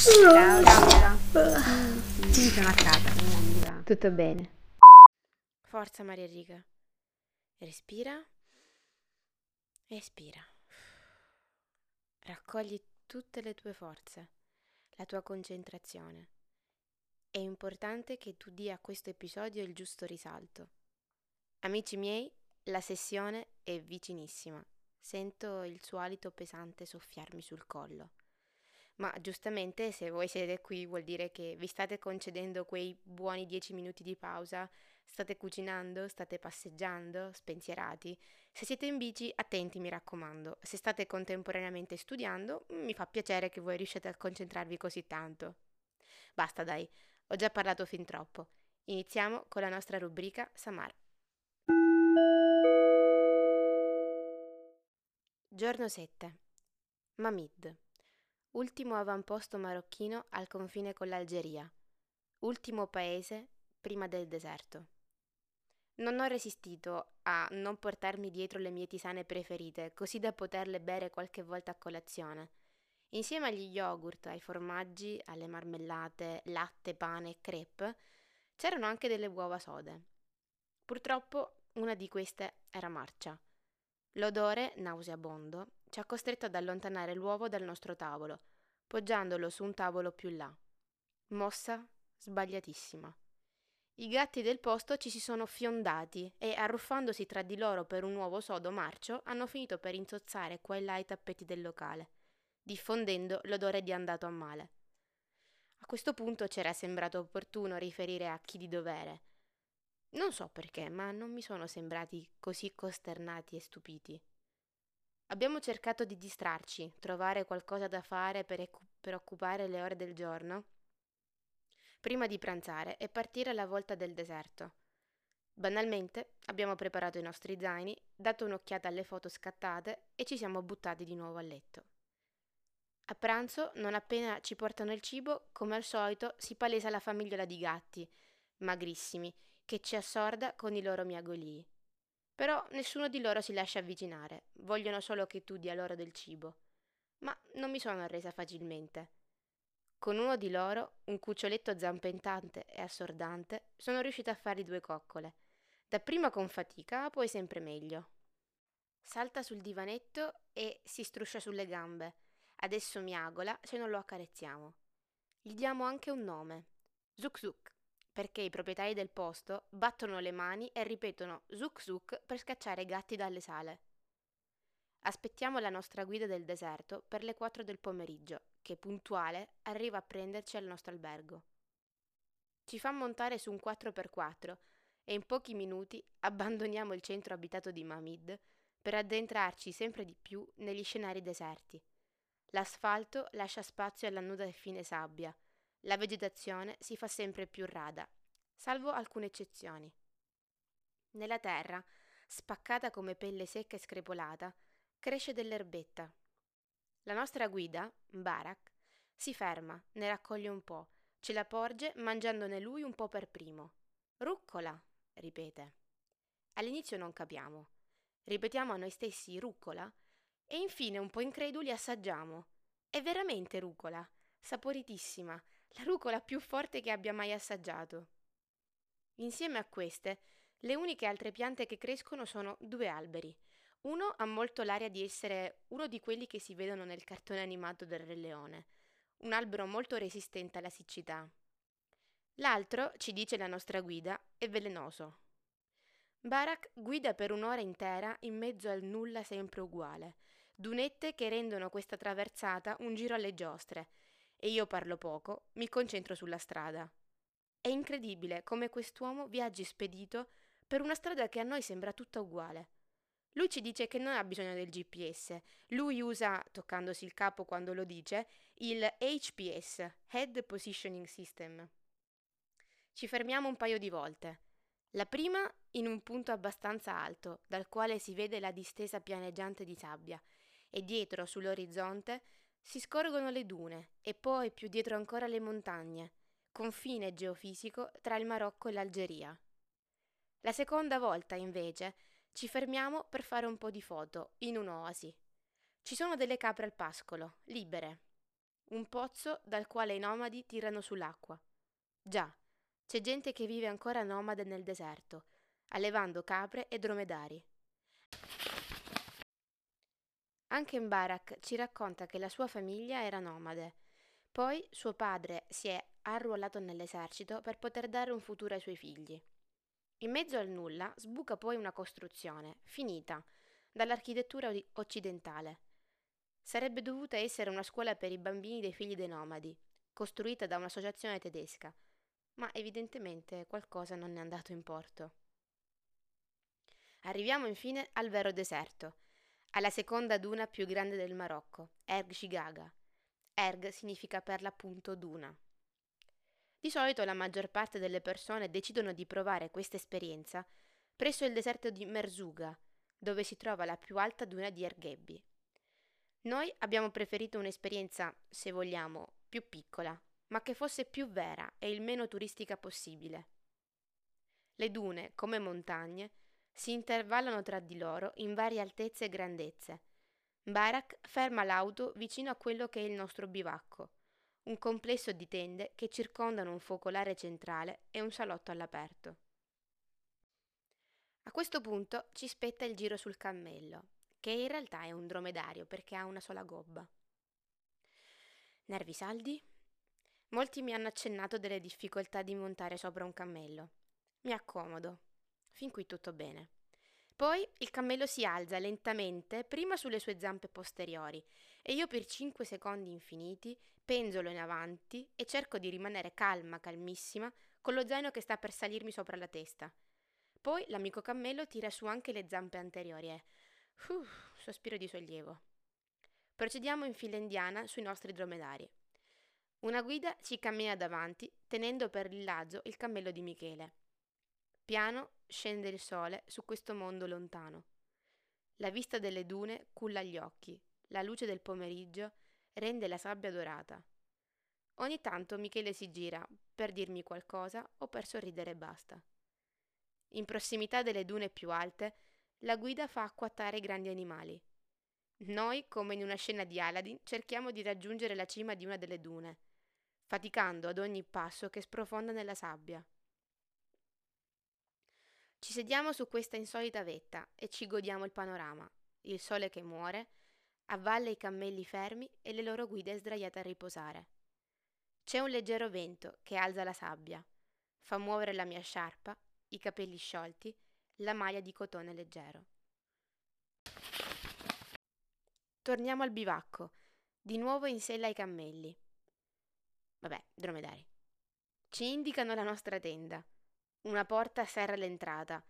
Ciao, Laura. Sì, sono a casa. Tutto bene. Forza Maria Riga. Respira. Espira. Raccogli tutte le tue forze, la tua concentrazione. È importante che tu dia a questo episodio il giusto risalto. Amici miei, la sessione è vicinissima. Sento il suo alito pesante soffiarmi sul collo. Ma giustamente se voi siete qui vuol dire che vi state concedendo quei buoni dieci minuti di pausa, state cucinando, state passeggiando, spensierati. Se siete in bici, attenti mi raccomando. Se state contemporaneamente studiando, mi fa piacere che voi riusciate a concentrarvi così tanto. Basta dai, ho già parlato fin troppo. Iniziamo con la nostra rubrica Samar. Giorno 7. Mamid. Ultimo avamposto marocchino al confine con l'Algeria. Ultimo paese prima del deserto. Non ho resistito a non portarmi dietro le mie tisane preferite, così da poterle bere qualche volta a colazione. Insieme agli yogurt, ai formaggi, alle marmellate, latte, pane e crepe, c'erano anche delle uova sode. Purtroppo una di queste era marcia. L'odore, nauseabondo, ci ha costretto ad allontanare l'uovo dal nostro tavolo, poggiandolo su un tavolo più là. Mossa sbagliatissima. I gatti del posto ci si sono fiondati e, arruffandosi tra di loro per un uovo sodo marcio, hanno finito per insozzare qua e là i tappeti del locale, diffondendo l'odore di andato a male. A questo punto c'era sembrato opportuno riferire a chi di dovere, non so perché, ma non mi sono sembrati così costernati e stupiti. Abbiamo cercato di distrarci, trovare qualcosa da fare per, ecu- per occupare le ore del giorno, prima di pranzare e partire alla volta del deserto. Banalmente abbiamo preparato i nostri zaini, dato un'occhiata alle foto scattate e ci siamo buttati di nuovo a letto. A pranzo, non appena ci portano il cibo, come al solito, si palesa la famigliola di gatti, magrissimi, che ci assorda con i loro miagolii. Però nessuno di loro si lascia avvicinare, vogliono solo che tu dia loro del cibo. Ma non mi sono arresa facilmente. Con uno di loro, un cuccioletto zampentante e assordante, sono riuscita a fargli due coccole. Dapprima con fatica, poi sempre meglio. Salta sul divanetto e si struscia sulle gambe. Adesso miagola se non lo accarezziamo. Gli diamo anche un nome. Zuk Zuk perché i proprietari del posto battono le mani e ripetono zuk zuk per scacciare i gatti dalle sale. Aspettiamo la nostra guida del deserto per le 4 del pomeriggio, che puntuale arriva a prenderci al nostro albergo. Ci fa montare su un 4x4 e in pochi minuti abbandoniamo il centro abitato di Mamid per addentrarci sempre di più negli scenari deserti. L'asfalto lascia spazio alla nuda e fine sabbia, la vegetazione si fa sempre più rada, salvo alcune eccezioni. Nella terra, spaccata come pelle secca e screpolata, cresce dell'erbetta. La nostra guida, Barak, si ferma, ne raccoglie un po', ce la porge mangiandone lui un po' per primo. Ruccola, ripete. All'inizio non capiamo. Ripetiamo a noi stessi ruccola e infine un po' increduli assaggiamo. È veramente rucola, saporitissima, la rucola più forte che abbia mai assaggiato. Insieme a queste, le uniche altre piante che crescono sono due alberi. Uno ha molto l'aria di essere uno di quelli che si vedono nel cartone animato del Re Leone, un albero molto resistente alla siccità. L'altro, ci dice la nostra guida, è velenoso. Barak guida per un'ora intera in mezzo al nulla sempre uguale, dunette che rendono questa traversata un giro alle giostre, e io parlo poco, mi concentro sulla strada. È incredibile come quest'uomo viaggi spedito per una strada che a noi sembra tutta uguale. Lui ci dice che non ha bisogno del GPS, lui usa, toccandosi il capo quando lo dice, il HPS, Head Positioning System. Ci fermiamo un paio di volte. La prima in un punto abbastanza alto, dal quale si vede la distesa pianeggiante di sabbia, e dietro, sull'orizzonte, si scorgono le dune e poi più dietro ancora le montagne, confine geofisico tra il Marocco e l'Algeria. La seconda volta, invece, ci fermiamo per fare un po' di foto in un'oasi. Ci sono delle capre al pascolo, libere. un pozzo dal quale i nomadi tirano sull'acqua. Già, c'è gente che vive ancora nomade nel deserto, allevando capre e dromedari. Anche Mbarak ci racconta che la sua famiglia era nomade. Poi suo padre si è arruolato nell'esercito per poter dare un futuro ai suoi figli. In mezzo al nulla sbuca poi una costruzione, finita, dall'architettura occidentale. Sarebbe dovuta essere una scuola per i bambini dei figli dei nomadi, costruita da un'associazione tedesca, ma evidentemente qualcosa non è andato in porto. Arriviamo infine al vero deserto, alla seconda duna più grande del Marocco, Erg Shigaga. Erg significa per l'appunto duna. Di solito la maggior parte delle persone decidono di provare questa esperienza presso il deserto di Merzuga, dove si trova la più alta duna di Ergebbi. Noi abbiamo preferito un'esperienza, se vogliamo, più piccola, ma che fosse più vera e il meno turistica possibile. Le dune, come montagne, si intervallano tra di loro in varie altezze e grandezze. Barak ferma l'auto vicino a quello che è il nostro bivacco, un complesso di tende che circondano un focolare centrale e un salotto all'aperto. A questo punto ci spetta il giro sul cammello, che in realtà è un dromedario perché ha una sola gobba. Nervi saldi? Molti mi hanno accennato delle difficoltà di montare sopra un cammello. Mi accomodo. Fin qui tutto bene. Poi il cammello si alza lentamente prima sulle sue zampe posteriori e io per cinque secondi infiniti penzolo in avanti e cerco di rimanere calma, calmissima, con lo zaino che sta per salirmi sopra la testa. Poi l'amico cammello tira su anche le zampe anteriori e... Uh, sospiro di sollievo. Procediamo in fila indiana sui nostri dromedari. Una guida ci cammina davanti, tenendo per il lazzo il cammello di Michele. Piano scende il sole su questo mondo lontano. La vista delle dune culla gli occhi, la luce del pomeriggio rende la sabbia dorata. Ogni tanto Michele si gira per dirmi qualcosa o per sorridere e basta. In prossimità delle dune più alte, la guida fa acquattare i grandi animali. Noi, come in una scena di Aladdin, cerchiamo di raggiungere la cima di una delle dune, faticando ad ogni passo che sprofonda nella sabbia. Ci sediamo su questa insolita vetta e ci godiamo il panorama, il sole che muore, a valle i cammelli fermi e le loro guide sdraiate a riposare. C'è un leggero vento che alza la sabbia, fa muovere la mia sciarpa, i capelli sciolti, la maglia di cotone leggero. Torniamo al bivacco, di nuovo in sella ai cammelli. Vabbè, dromedari. Ci indicano la nostra tenda. Una porta serra l'entrata.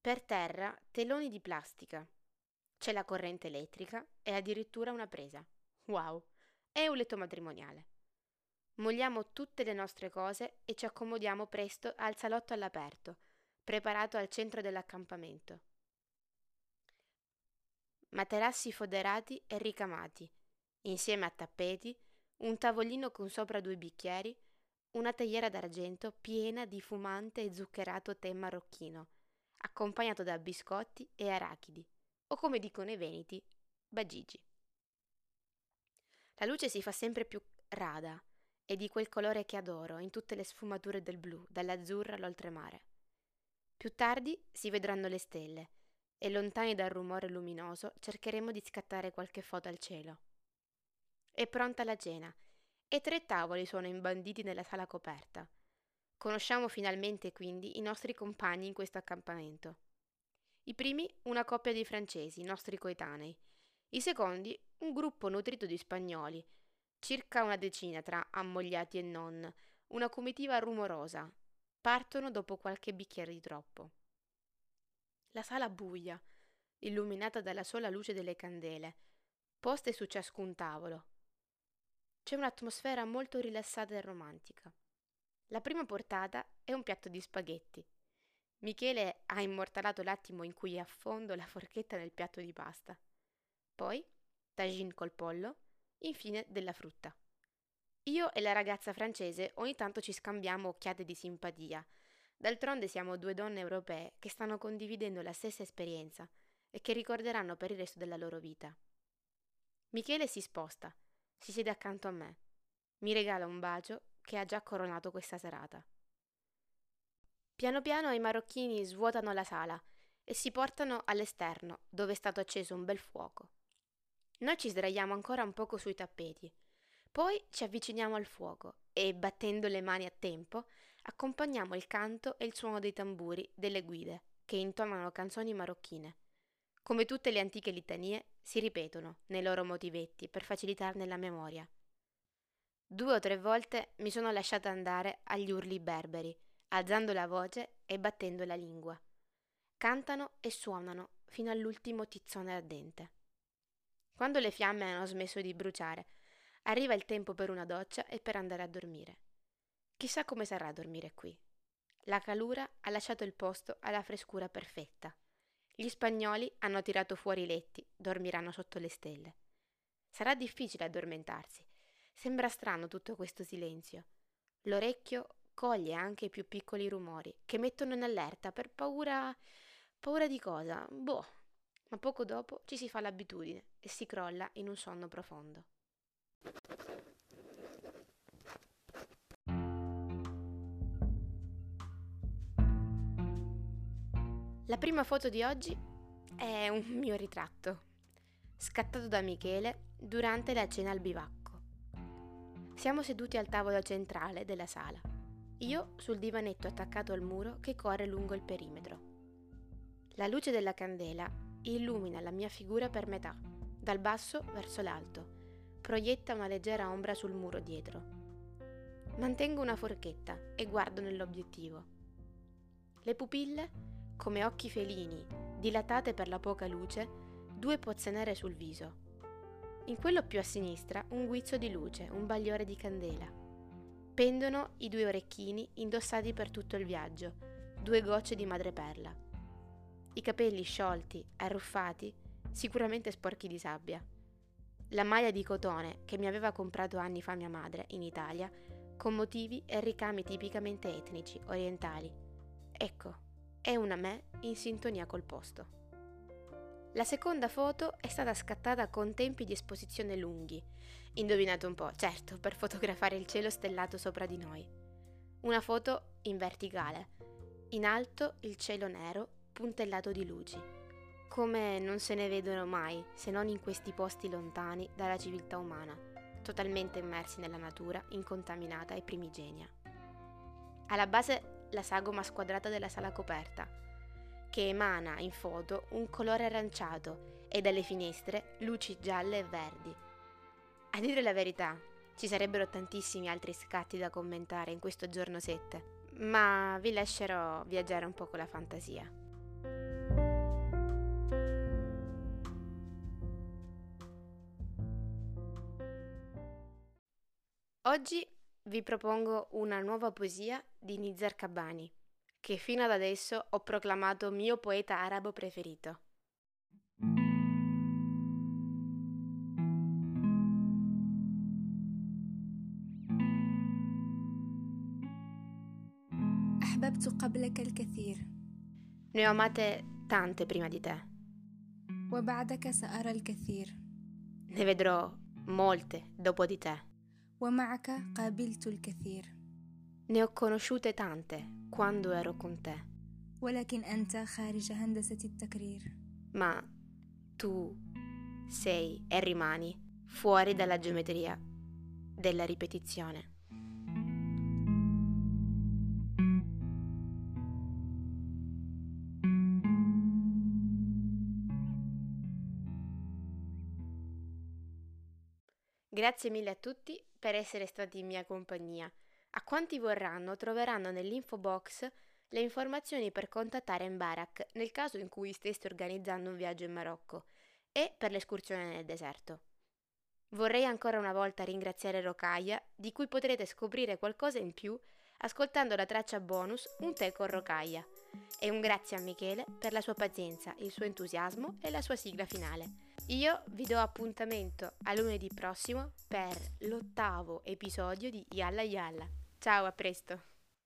Per terra teloni di plastica. C'è la corrente elettrica e addirittura una presa. Wow! È un letto matrimoniale. Mogliamo tutte le nostre cose e ci accomodiamo presto al salotto all'aperto, preparato al centro dell'accampamento. Materassi foderati e ricamati, insieme a tappeti, un tavolino con sopra due bicchieri, una teiera d'argento piena di fumante e zuccherato tè marocchino, accompagnato da biscotti e arachidi, o come dicono i veneti, bagigi. La luce si fa sempre più rada e di quel colore che adoro in tutte le sfumature del blu, dall'azzurro all'oltremare. Più tardi si vedranno le stelle e lontani dal rumore luminoso cercheremo di scattare qualche foto al cielo. È pronta la cena e tre tavoli sono imbanditi nella sala coperta. Conosciamo finalmente quindi i nostri compagni in questo accampamento. I primi una coppia di francesi, nostri coetanei. I secondi un gruppo nutrito di spagnoli, circa una decina tra ammogliati e non, una comitiva rumorosa. Partono dopo qualche bicchiere di troppo. La sala buia, illuminata dalla sola luce delle candele, poste su ciascun tavolo, c'è un'atmosfera molto rilassata e romantica. La prima portata è un piatto di spaghetti. Michele ha immortalato l'attimo in cui affondo la forchetta nel piatto di pasta. Poi tagine col pollo, infine della frutta. Io e la ragazza francese ogni tanto ci scambiamo occhiate di simpatia. D'altronde siamo due donne europee che stanno condividendo la stessa esperienza e che ricorderanno per il resto della loro vita. Michele si sposta si siede accanto a me. mi regala un bacio che ha già coronato questa serata. Piano piano i marocchini svuotano la sala e si portano all'esterno, dove è stato acceso un bel fuoco. Noi ci sdraiamo ancora un poco sui tappeti, poi ci avviciniamo al fuoco e, battendo le mani a tempo, accompagniamo il canto e il suono dei tamburi delle guide, che intonano canzoni marocchine. Come tutte le antiche litanie, si ripetono nei loro motivetti per facilitarne la memoria. Due o tre volte mi sono lasciata andare agli urli berberi, alzando la voce e battendo la lingua. Cantano e suonano fino all'ultimo tizzone ardente. Quando le fiamme hanno smesso di bruciare, arriva il tempo per una doccia e per andare a dormire. Chissà come sarà dormire qui. La calura ha lasciato il posto alla frescura perfetta. Gli spagnoli hanno tirato fuori i letti, dormiranno sotto le stelle. Sarà difficile addormentarsi. Sembra strano tutto questo silenzio. L'orecchio coglie anche i più piccoli rumori, che mettono in allerta per paura. paura di cosa? Boh. Ma poco dopo ci si fa l'abitudine e si crolla in un sonno profondo. La prima foto di oggi è un mio ritratto, scattato da Michele durante la cena al bivacco. Siamo seduti al tavolo centrale della sala, io sul divanetto attaccato al muro che corre lungo il perimetro. La luce della candela illumina la mia figura per metà, dal basso verso l'alto, proietta una leggera ombra sul muro dietro. Mantengo una forchetta e guardo nell'obiettivo. Le pupille come occhi felini, dilatate per la poca luce, due pozze nere sul viso. In quello più a sinistra un guizzo di luce, un bagliore di candela. Pendono i due orecchini indossati per tutto il viaggio, due gocce di madreperla. I capelli sciolti, arruffati, sicuramente sporchi di sabbia. La maglia di cotone che mi aveva comprato anni fa mia madre in Italia, con motivi e ricami tipicamente etnici, orientali. Ecco, è una me in sintonia col posto. La seconda foto è stata scattata con tempi di esposizione lunghi. Indovinate un po', certo, per fotografare il cielo stellato sopra di noi. Una foto in verticale. In alto il cielo nero, puntellato di luci. Come non se ne vedono mai, se non in questi posti lontani dalla civiltà umana, totalmente immersi nella natura incontaminata e primigenia. Alla base la sagoma squadrata della sala coperta, che emana in foto un colore aranciato e dalle finestre luci gialle e verdi. A dire la verità, ci sarebbero tantissimi altri scatti da commentare in questo giorno 7, ma vi lascerò viaggiare un po' con la fantasia. Oggi vi propongo una nuova poesia di Nizar Kabani, che fino ad adesso ho proclamato mio poeta arabo preferito. أحببت قبلك الكثير Ne ho amate tante prima di te. وبعدك سأرى الكثير Ne vedrò molte dopo di te. ومعك قابلت الكثير Ne ho conosciute tante quando ero con te, ولكن أنت خارج هندسة التكرير ma tu sei e rimani fuori dalla geometria della ripetizione. Grazie mille a tutti per essere stati in mia compagnia. A quanti vorranno troveranno nell'info box le informazioni per contattare Mbarak nel caso in cui steste organizzando un viaggio in Marocco e per l'escursione nel deserto. Vorrei ancora una volta ringraziare Rocaia, di cui potrete scoprire qualcosa in più ascoltando la traccia bonus Un tè con Rocaia. E un grazie a Michele per la sua pazienza, il suo entusiasmo e la sua sigla finale. Io vi do appuntamento a lunedì prossimo per l'ottavo episodio di Yalla Yalla. Ciao, a presto!